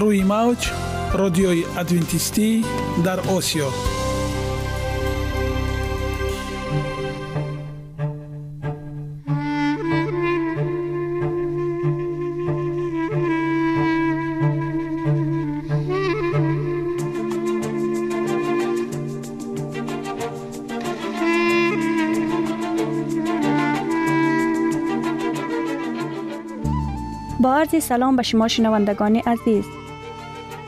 روی موج رادیوی ادوینتیستی در آسیا. با عرض سلام به شما شنوندگان عزیز.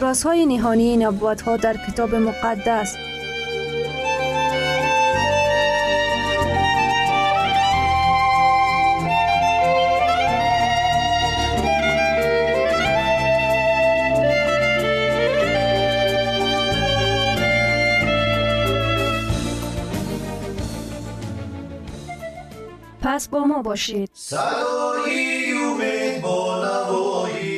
رازهای نهانی نبوت ها در کتاب مقدس. پس با ما باشید. صدای امید با نوای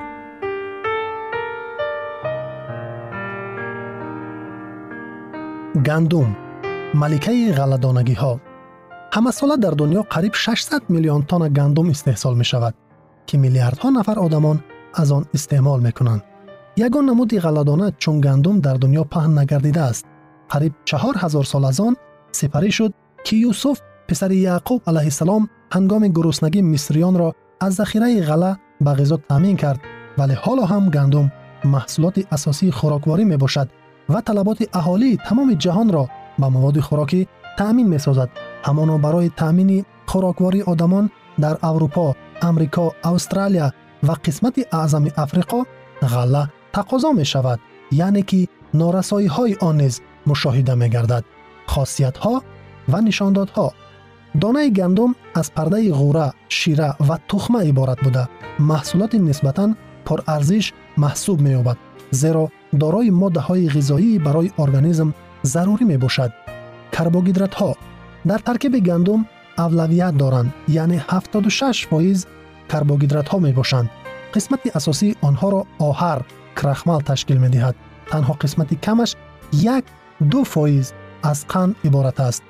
گندم ملکه غلدانگی ها همه ساله در دنیا قریب 600 میلیون تن گندم استحصال می شود که میلیاردها نفر آدمان از آن استعمال می کنند. یگان نمودی غلدانه چون گندم در دنیا پهن نگردیده است. قریب چهار هزار سال از آن سپری شد که یوسف پسر یعقوب علیه السلام هنگام گرسنگی مصریان را از ذخیره غله به غذا تامین کرد ولی حالا هم و طلبات اهالی تمام جهان را به مواد خوراکی تأمین می سازد. همانا برای تأمین خوراکواری آدمان در اروپا، امریکا، استرالیا و قسمت اعظم افریقا غله تقاضا می شود. یعنی که نارسایی های آن نیز مشاهده می گردد. خاصیت ها و نشاندادها دانه گندم از پرده غوره، شیره و تخمه عبارت بوده. محصولات نسبتاً پر ارزش محسوب می یابد. زیرا дорои моддаҳои ғизоӣ барои организм зарурӣ мебошад. Карбогидратҳо дар таркиби гандум авлавият доранд яъне 76 фоиз карбогидратҳо мебошанд. Қисмати асосии онҳоро оҳар крахмал ташкил медиҳад. Танҳо қисмати камаш як ду фоиз аз қанд иборат аст.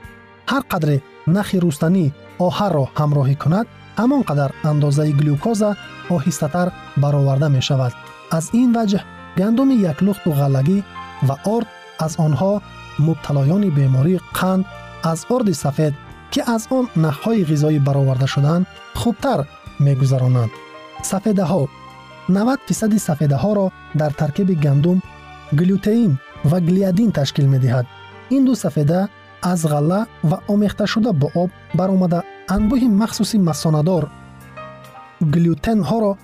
Ҳар қадре нахи рустанӣ оҳарро ҳамроҳӣ кунад ҳамон қадар андозаи глюкоза оҳистатар бароварда мешавад. Аз ин ваҷҳ می گندم یک لخت و غلگی و آرد از آنها مبتلایان بیماری قند از ارد سفید که از آن نخهای غذایی برآورده شدند خوبتر میگذرانند سفیده ها 90 فیصد سفیده ها را در ترکیب گندم گلوتئین و گلیادین تشکیل می دهد. این دو سفیده از غله و آمیخته شده با آب برآمده. انبوه مخصوصی مساندار گلوتن ها را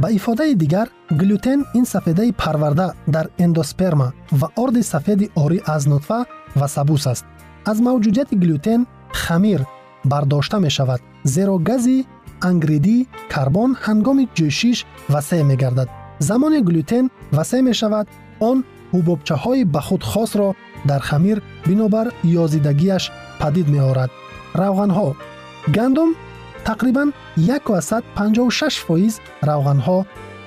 ба ифодаи дигар глютен ин сафедаи парварда дар эндосперма ва орди сафеди орӣ аз нутфа ва сабус аст. Аз мавҷудияти глютен хамир бардошта мешавад зеро гази ангридӣ карбон ҳангоми ҷӯшиш васеъ мегардад. Замоне глютен васеъ мешавад он ҳубобчаҳои ба худ хосро дар хамир бинобар ёзидагиаш падид меорад. Равғанҳо. Гандум тақрибан 156 фоиз равғанҳо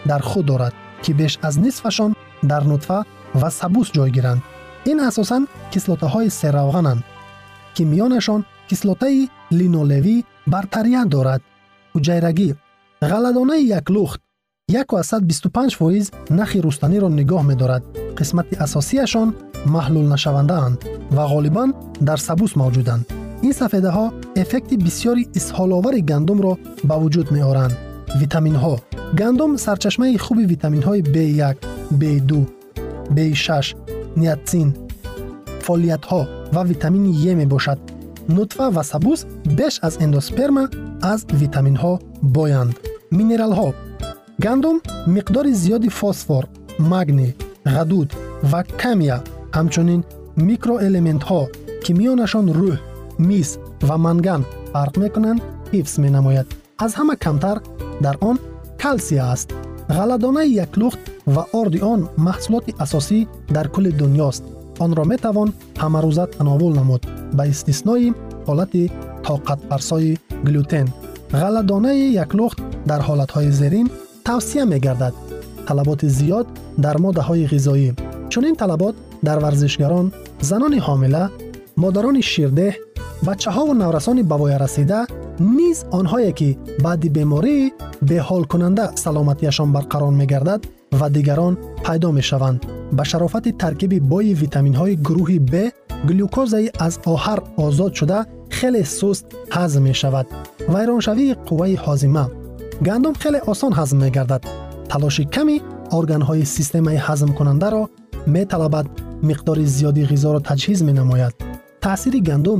дар худ дорад ки беш аз нисфашон дар нутфа ва сабус ҷойгиранд ин асосан кислотаҳои серавғананд ки миёнашон кислотаи линолевӣ бартария дорад. Ҳуҷайрагӣ ғаладонаи яклухт 125 фоиз нахи рустаниро нигоҳ медорад. Қисмати асосияшон маҳлулнашавандаанд ва ғолибан дар сабус мавҷуданд ин сафедаҳо эффекти бисёри исҳоловари гандумро ба вуҷуд меоранд. Витаминҳо. Гандум сарчашмаи хуби витаминҳои b1 b2 b6 ниатсин фолиятҳо ва витамини е мебошад. Нутфа ва сабуз беш аз эндосперма аз витаминҳо боянд. Минералҳо. Гандум миқдори зиёди фосфор магний ғадуд ва камия ҳамчунин микроэлементҳо ки миёнашон рӯҳ میس و منگن فرق می‌کنند حفظ می نماید. از همه کمتر در آن کلسی است. غلدانه یک لخت و آرد آن محصولات اساسی در کل دنیاست. آن را می توان همه روزه تناول نمود به استثنای حالت طاقت فرسای گلوتن. غلدانه یک لخت در حالت های زیرین توصیه бачаҳову наврасони ба воя расида низ онҳое ки баъди беморӣ беҳолкунанда саломатиашон барқарор мегардад ва дигарон пайдо мешаванд. Ба шарофати таркиби бои витаминҳои гурӯҳи б глюкозаи аз оҳар озод шуда хеле суст ҳазм мешавад. Вайроншавии қувваи ҳозима. Гандум хеле осон ҳазм мегардад. Талоши ками органҳои системаи ҳазмкунандаро металабад миқдори зиёди ғизоро таҷҳиз менамояд. Таъсири гандум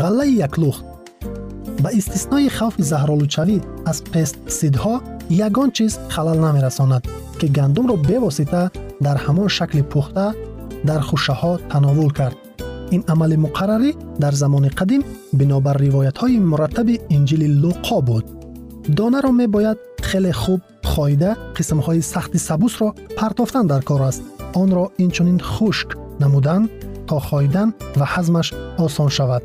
ғаллаи яклухт ба истиснои хавфи заҳролудшавӣ аз пестсидҳо ягон чиз халал намерасонад ки гандумро бевосита дар ҳамон шакли пухта дар хушаҳо тановул кард. Ин амали муқаррарӣ дар замони қадим бинобар ривоятҳои мураттаби инҷили луқо буд. Донаро мебояд хеле хуб хоида қисмҳои сахти сабусро партофтан дар кор аст. Онро инчунин хушк намудан то хоидан ва ҳазмаш осон шавад.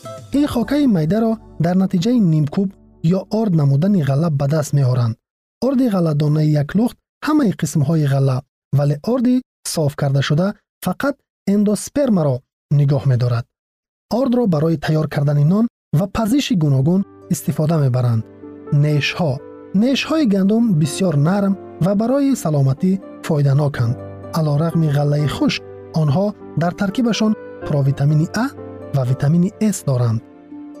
ин хокаи майдаро дар натиҷаи нимкӯб ё орд намудани ғалла ба даст меоранд. Орди ғалладонаи яклухт ҳамаи қисмҳои ғалла вале орди соф кардашуда фақат эндоспермаро нигоҳ медорад. Ордро барои тайёр кардани нон ва пазиши гуногун истифода мебаранд. Нешҳо. Нешҳои гандум бисёр нарм ва барои саломатӣ фоиданоканд. Алорағми ғаллаи хушк онҳо дар таркибашон провитамини а میوسلی داخلند. آرد این خاکه میده را در نتیجه نیمکوب یا آرد نمودن غله به دست می آرند. آرد غله دانه یک لخت همه قسم های غله ولی آرد صاف کرده شده فقط اندوسپرم را نگاه می دارد. آرد را برای تیار کردن نان و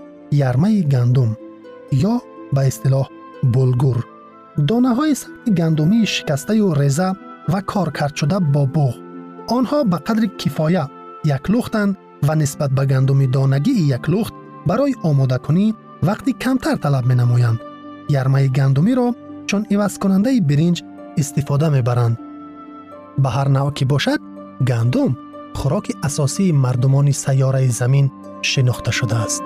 پزیش گوناگون استفاده می خوراک اساسی مردمان سیاره زمین شناخته شده است.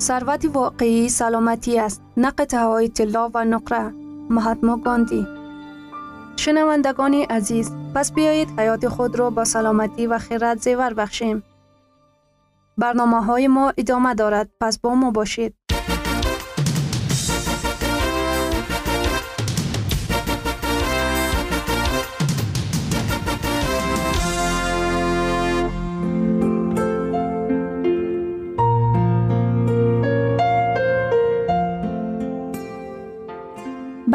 ثروت واقعی سلامتی است نه های طلا و نقره. مهاتما گاندی. شنوندگان عزیز پس بیایید حیات خود را با سلامتی و خیرت زیور بخشیم. برنامه های ما ادامه دارد پس با ما باشید.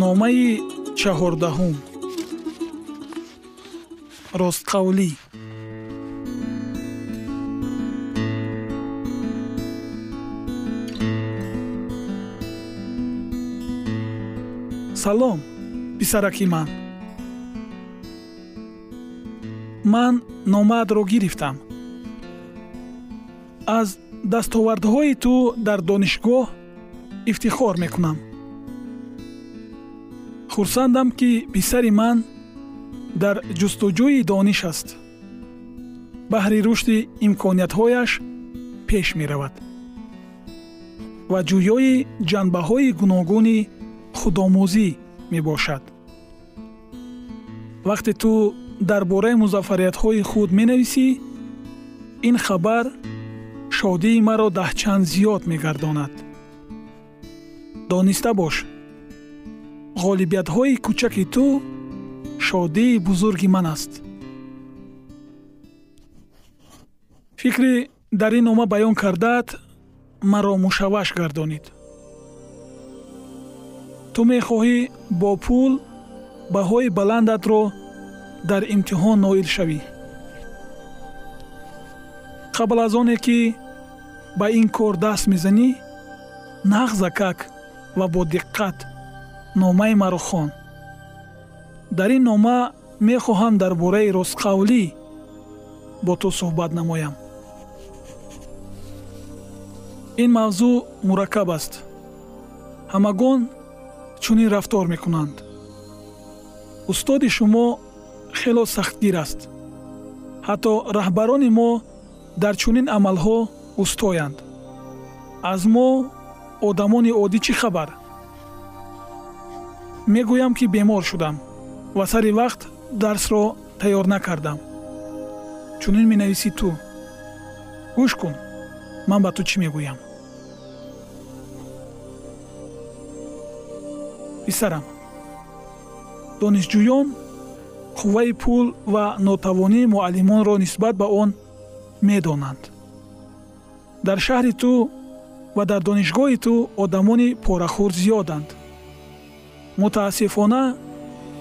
номаи чаҳордаҳум. Ростқавлӣ. Салом писараки ман. Ман номаатро гирифтам. Аз дастовардҳои ту дар донишгоҳ ифтихор мекунам хурсандам ки писари ман дар ҷустуҷӯи дониш аст. Баҳри рушди имкониятҳояш пеш меравад. Ва ҷӯёи ҷанбаҳои гуногуни худомӯзӣ мебошад. Вақте ту дар бораи музаффариятҳои худ менависӣ ин хабар шодии маро даҳчанд зиёд мегардонад. Дониста бош ғолибиятҳои кӯчаки ту шодии бузурги ман аст. Фикри дар ин нома баён кардаат маро мушавваш гардонид. Ту мехоҳӣ бо пул баҳои баландатро дар имтиҳон ноил шавӣ. Қабл аз оне ки ба ин кор даст мезанӣ нағзакак ва бо диққат номаи маро хон дар ин нома мехоҳам дар бораи ростқавлӣ бо ту суҳбат намоям. Ин мавзӯъ мураккаб аст. Ҳамагон чунин рафтор мекунанд. Устоди шумо хело сахтгир аст. Ҳатто раҳбарони мо дар чунин амалҳо устоянд. Аз мо одамони оддӣ чӣ хабар мегӯям ки бемор шудам ва сари вақт дарсро тайёр накардам. Чунин менависӣ ту. Гӯш кун ман ба ту чӣ мегӯям? Писарам. Донишҷӯён қувваи пул ва нотавонии муаллимонро нисбат ба он медонанд. Дар шаҳри ту ва дар донишгоҳи ту одамони порахӯр зиёданд мутаассифона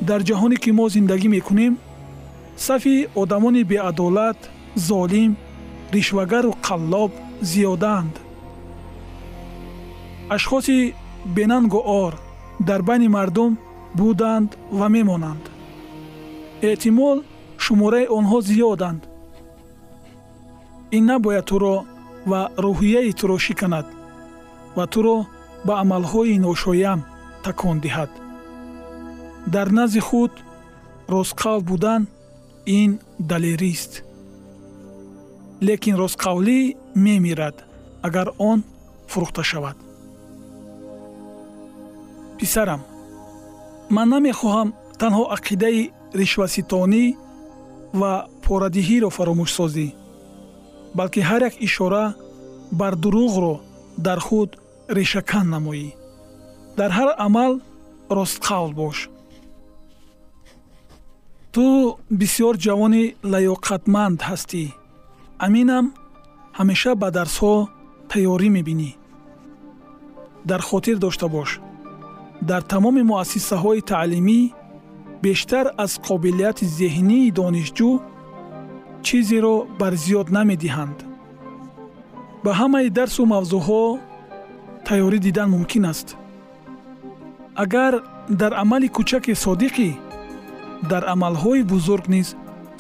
дар ҷаҳоне ки мо зиндагӣ мекунем сафи одамони беадолат золим ришвагару қаллоб зиёдаанд. Ашхоси бенангу ор дар байни мардум буданд ва мемонанд. Эҳтимол шумораи онҳо зиёданд. Ин набояд туро ва рӯҳияи туро шиканад ва туро ба амалҳои ношоям такон диҳад дар назди худ ростқавл будан ин далерист. Лекин ростқавлӣ мемирад агар он фурӯхта шавад. Писарам ман намехоҳам танҳо ақидаи ришваситонӣ ва порадиҳиро фаромӯшсозӣ балки ҳар як ишора бар дурӯғро дар худ решакан намоӣ. Дар ҳар амал ростқавл бош ту бисьёр ҷавони лаёқатманд ҳастӣ. Аминам ҳамеша ба дарсҳо тайёрӣ мебинӣ. Дар хотир дошта бош. Дар тамоми муассисаҳои таълимӣ бештар аз қобилияти зеҳнии донишҷӯ чизеро барзиёд намедиҳанд. Ба ҳамаи дарсу мавзӯъҳо тайёрӣ дидан мумкин аст. Агар дар амали кӯчаке содиқӣ дар амалҳои бузург низ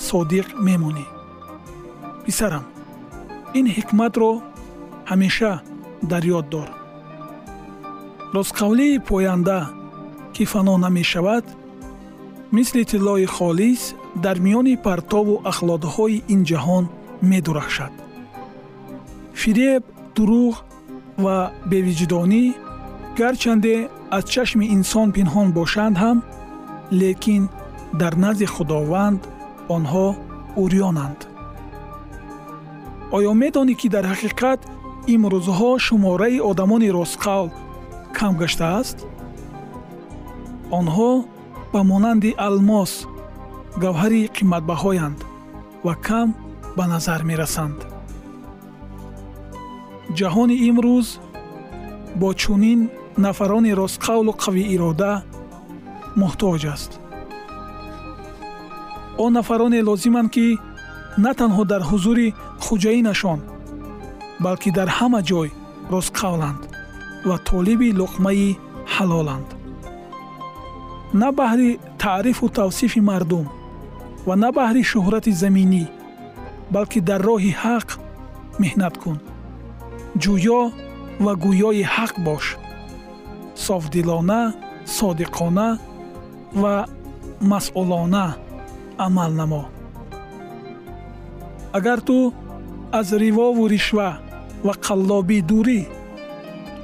содиқ мемонӣ. Писарам ин ҳикматро ҳамеша дар ёд дор. Ростқавлии поянда ки фано намешавад мисли тиллои холис дар миёни партову ахлодҳои ин ҷаҳон медурахшад. Фиреб дурӯғ ва бевиҷдонӣ гарчанде аз чашми инсон пинҳон бошанд ҳам лекин дар назди худованд онҳо урёнанд. Оё медонӣ ки дар ҳақиқат имрӯзҳо шумораи одамони ростқавл кам гаштааст? Онҳо ба монанди алмос гавҳари қиматбаҳоянд ва кам ба назар мерасанд. Ҷаҳони имрӯз бо чунин нафарони ростқавлу қавиирода муҳтоҷ аст он нафароне лозиманд ки на танҳо дар ҳузури хуҷаинашон балки дар ҳама ҷой ростқавланд ва толиби луқмаи ҳалоланд. На баҳри таърифу тавсифи мардум ва на баҳри шӯҳрати заминӣ балки дар роҳи ҳақ меҳнат кун. Ҷӯё ва гӯёи ҳақ бош. Софдилона содиқона ва масъулона амал намо агар ту аз ривову ришва ва қаллобӣ дурӣ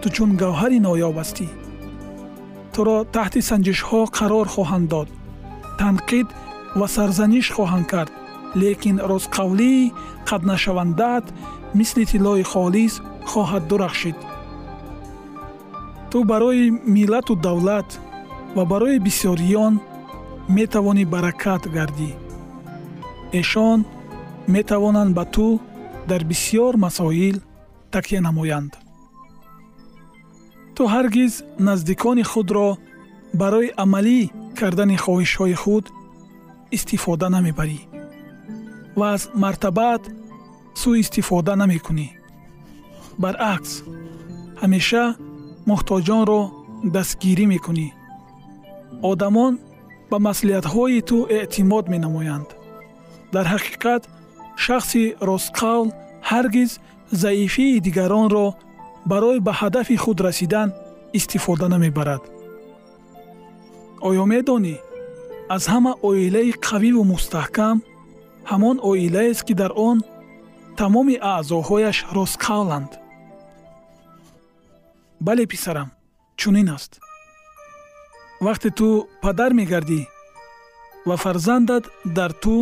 ту чун гавҳари ноёб ҳастӣ. Туро таҳти санҷишҳо қарор хоҳанд дод танқид ва сарзаниш хоҳанд кард. Лекин ростқавлии қатнашавандаат мисли тиллои холис хоҳад дурахшид. Ту барои миллату давлат ва барои бисёриён метавонӣ баракат гардӣ. Эшон метавонанд ба ту дар бисьёр масоил такя намоянд. Ту ҳаргиз наздикони худро барои амалӣ кардани хоҳишҳои худ истифода намебарӣ ва аз мартабаат сӯистифода намекунӣ. Баръакс ҳамеша муҳтоҷонро дастгирӣ мекунӣ. Одамон ба маслиҳатҳои ту эътимод менамоянд. Дар ҳақиқат шахси ростқавл ҳаргиз заифии дигаронро барои ба ҳадафи худ расидан истифода намебарад. Оё медонӣ аз ҳама оилаи қавиву мустаҳкам ҳамон оилаест ки дар он тамоми аъзоҳояш ростқавланд бале писарам чунин аст вақте ту падар мегардӣ ва фарзандат дар ту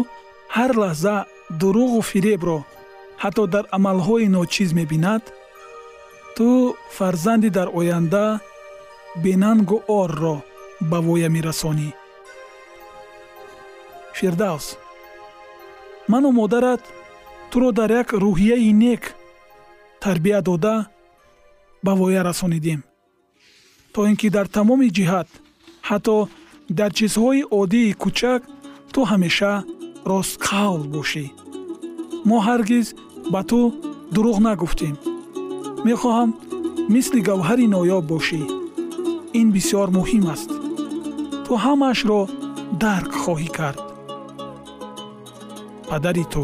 ҳар лаҳза дурӯғу фиребро ҳатто дар амалҳои ночиз мебинад ту фарзанди дар оянда бенангу орро ба воя мерасонӣ. Фирдавс ману модарат туро дар як рӯҳияи нек тарбия дода ба воя расонидем то ин ки дар тамоми ҷиҳат ҳатто дар чизҳои оддии кӯчак ту ҳамеша ростқавл бошӣ. Мо ҳаргиз ба ту дурӯғ нагуфтем. Мехоҳам мисли гавҳари ноёб бошӣ. Ин бисьёр муҳим аст. Ту ҳамаашро дарк хоҳӣ кард. Падари ту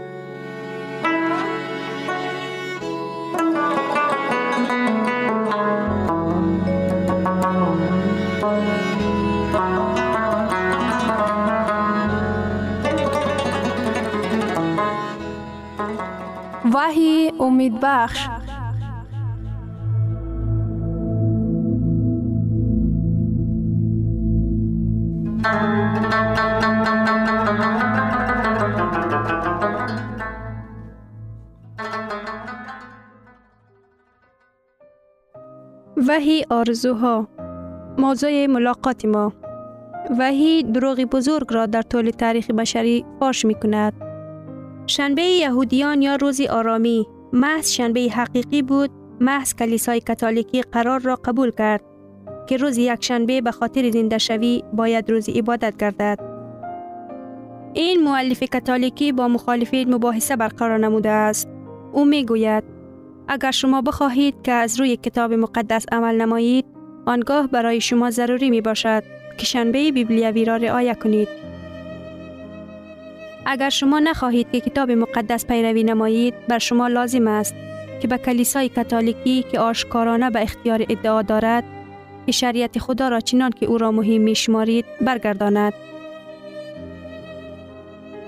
وحی امید بخش. وحی آرزوها. موضوع ملاقات ما. وحی دروغ بزرگ را در طول تاریخ بشری فاش می کند. شنبه یهودیان یا روزی آرامی محض شنبه حقیقی بود محض کلیسای کاتولیکی قرار را قبول کرد که روز یک شنبه به خاطر زنده شوی باید روز عبادت گردد. این مؤلف کاتولیکی با مخالفین مباحثه برقرار نموده است. او می گوید اگر شما بخواهید که از روی کتاب مقدس عمل نمایید آنگاه برای شما ضروری می باشد که شنبه بیبلیوی را رعایت کنید. اگر شما نخواهید که کتاب مقدس پیروی نمایید بر شما لازم است که به کلیسای کاتولیکی که آشکارانه به اختیار ادعا دارد که شریعت خدا را چنان که او را مهم می شمارید برگرداند.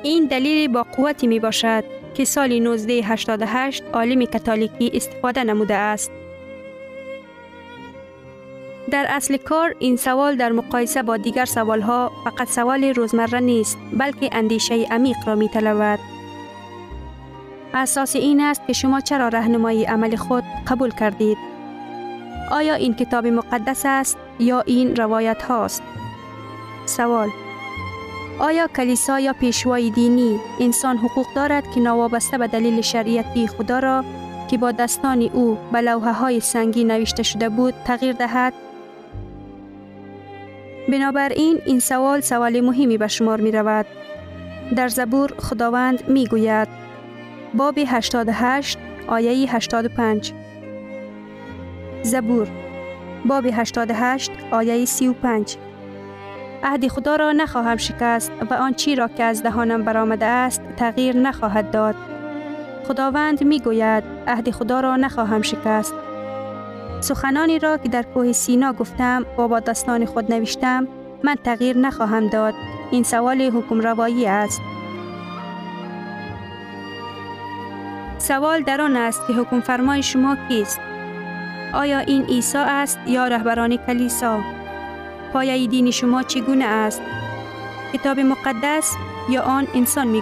این دلیل با قوتی می باشد که سال 1988 عالم کاتولیکی استفاده نموده است. در اصل کار این سوال در مقایسه با دیگر ها فقط سوال روزمره نیست بلکه اندیشه عمیق را می طلبد. اساس این است که شما چرا رهنمایی عمل خود قبول کردید. آیا این کتاب مقدس است یا این روایت هاست؟ سوال آیا کلیسا یا پیشوای دینی انسان حقوق دارد که نوابسته به دلیل شریعتی خدا را که با دستان او به لوحه های سنگی نوشته شده بود تغییر دهد؟ بنابراین این سوال سوال مهمی به شمار می رود. در زبور خداوند می گوید باب 88 آیه 85 زبور باب 88 آیه 35 عهد خدا را نخواهم شکست و آن چی را که از دهانم برآمده است تغییر نخواهد داد. خداوند می گوید عهد خدا را نخواهم شکست. سخنانی را که در کوه سینا گفتم و با دستان خود نوشتم من تغییر نخواهم داد. این سوال حکم روایی است. سوال در آن است که حکم فرمای شما کیست؟ آیا این عیسی است یا رهبران کلیسا؟ پایه دین شما چگونه است؟ کتاب مقدس یا آن انسان می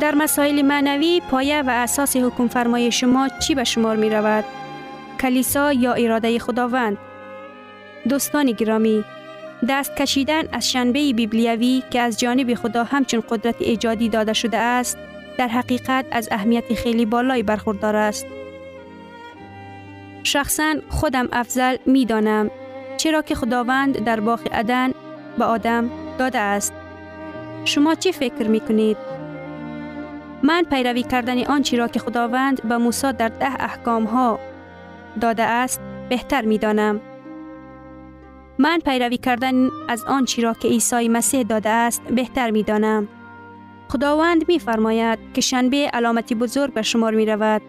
در مسائل معنوی پایه و اساس حکم فرمای شما چی به شمار می رود؟ کلیسا یا اراده خداوند؟ دوستان گرامی، دست کشیدن از شنبه بیبلیوی که از جانب خدا همچون قدرت ایجادی داده شده است، در حقیقت از اهمیت خیلی بالایی برخوردار است. شخصا خودم افضل می دانم چرا که خداوند در باغ عدن به آدم داده است. شما چی فکر می کنید؟ من پیروی کردن آنچه را که خداوند به موسی در ده احکام ها داده است بهتر می دانم. من پیروی کردن از آنچه را که عیسی مسیح داده است بهتر می دانم. خداوند می فرماید که شنبه علامتی بزرگ به شمار می رود.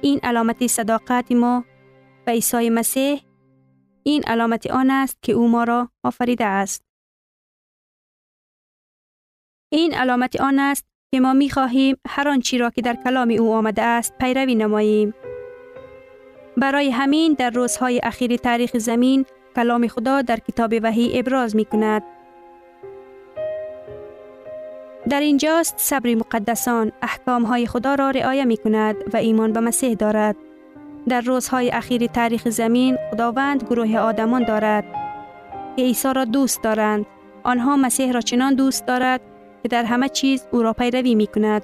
این علامت صداقت ما به عیسی مسیح این علامت آن است که او ما را آفریده است. این علامت آن است که ما می خواهیم هر آنچی را که در کلام او آمده است پیروی نماییم. برای همین در روزهای اخیر تاریخ زمین کلام خدا در کتاب وحی ابراز می کند. در اینجاست صبر مقدسان احکام های خدا را رعایه می کند و ایمان به مسیح دارد. در روزهای اخیر تاریخ زمین خداوند گروه آدمان دارد که عیسی را دوست دارند. آنها مسیح را چنان دوست دارد که در همه چیز او را پیروی می کند.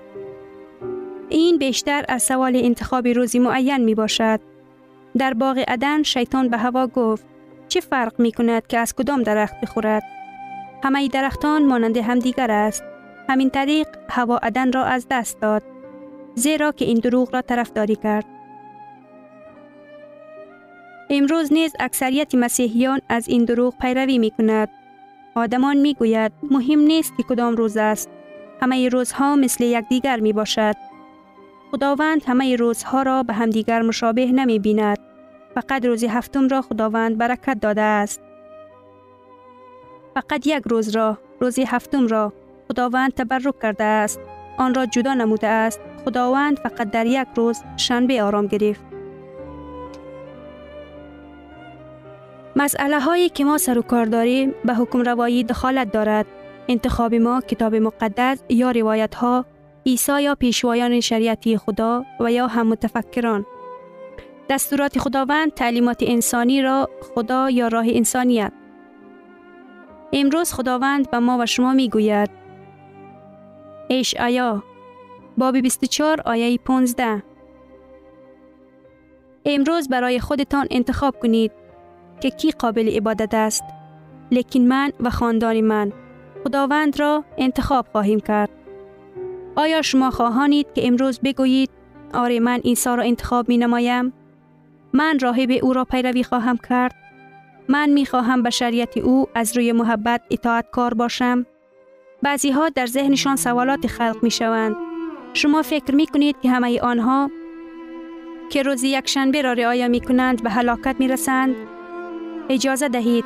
این بیشتر از سوال انتخاب روزی معین می باشد. در باغ عدن شیطان به هوا گفت چه فرق می کند که از کدام درخت بخورد؟ همه درختان مانند همدیگر است. همین طریق هوا عدن را از دست داد. زیرا که این دروغ را طرفداری کرد. امروز نیز اکثریت مسیحیان از این دروغ پیروی می کند. آدمان می گوید مهم نیست که کدام روز است. همه روزها مثل یکدیگر می باشد. خداوند همه روزها را به همدیگر مشابه نمی بیند. فقط روز هفتم را خداوند برکت داده است. فقط یک روز را، روز هفتم را خداوند تبرک کرده است. آن را جدا نموده است. خداوند فقط در یک روز شنبه آرام گرفت. مسئله هایی که ما سر و کار داریم به حکم روایی دخالت دارد. انتخاب ما کتاب مقدس یا روایت ها عیسی یا پیشوایان شریعتی خدا و یا هم متفکران. دستورات خداوند تعلیمات انسانی را خدا یا راه انسانیت. امروز خداوند به ما و شما می گوید اشعیا باب 24 آیه 15 امروز برای خودتان انتخاب کنید که کی قابل عبادت است. لیکن من و خاندان من خداوند را انتخاب خواهیم کرد. آیا شما خواهانید که امروز بگویید آره من عیسی را انتخاب می نمایم من راهب او را پیروی خواهم کرد. من می خواهم به شریعت او از روی محبت اطاعت کار باشم. بعضی ها در ذهنشان سوالات خلق می شوند شما فکر می کنید که همه آنها که روز یک شنبه را رعایت می کنند به هلاکت می رسند اجازه دهید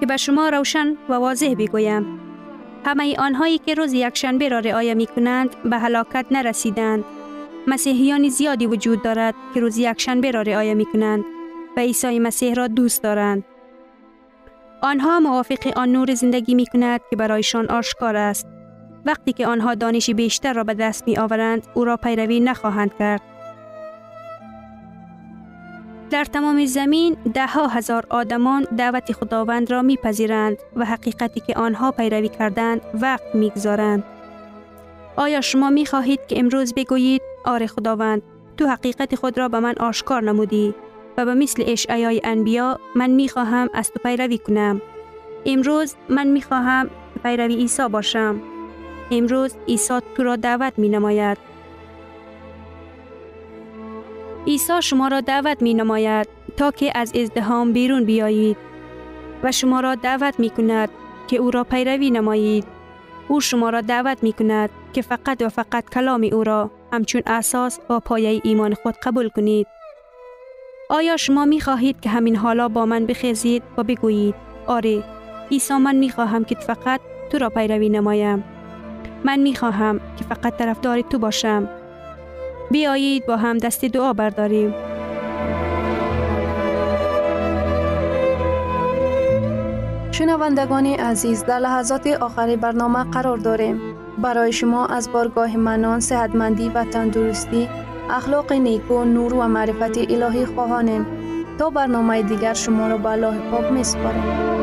که به شما روشن و واضح بگویم. همه آنهایی که روز یکشنبه را رعایت می کنند به هلاکت نرسیدند. مسیحیان زیادی وجود دارد که روز یکشنبه را رعایت می کنند و عیسی مسیح را دوست دارند. آنها موافق آن نور زندگی می کند که برایشان آشکار است. وقتی که آنها دانش بیشتر را به دست می آورند او را پیروی نخواهند کرد. در تمام زمین ده ها هزار آدمان دعوت خداوند را میپذیرند و حقیقتی که آنها پیروی کردند وقت می‌گذارند. آیا شما می خواهید که امروز بگویید آره خداوند تو حقیقت خود را به من آشکار نمودی و به مثل اشعیای انبیا من می خواهم از تو پیروی کنم. امروز من می خواهم پیروی عیسی باشم. امروز عیسی تو را دعوت می نماید. عیسی شما را دعوت می نماید تا که از ازدهام بیرون بیایید و شما را دعوت می کند که او را پیروی نمایید. او شما را دعوت می کند که فقط و فقط کلام او را همچون اساس و پایه ایمان خود قبول کنید. آیا شما می خواهید که همین حالا با من بخیزید و بگویید آره عیسی من می خواهم که فقط تو را پیروی نمایم. من می خواهم که فقط طرفدار تو باشم بیایید با هم دست دعا برداریم. شنوندگان عزیز در لحظات آخری برنامه قرار داریم. برای شما از بارگاه منان، صحتمندی و تندرستی، اخلاق نیکو، نور و معرفت الهی خواهانیم. تا برنامه دیگر شما را به الله پاک می سپاریم.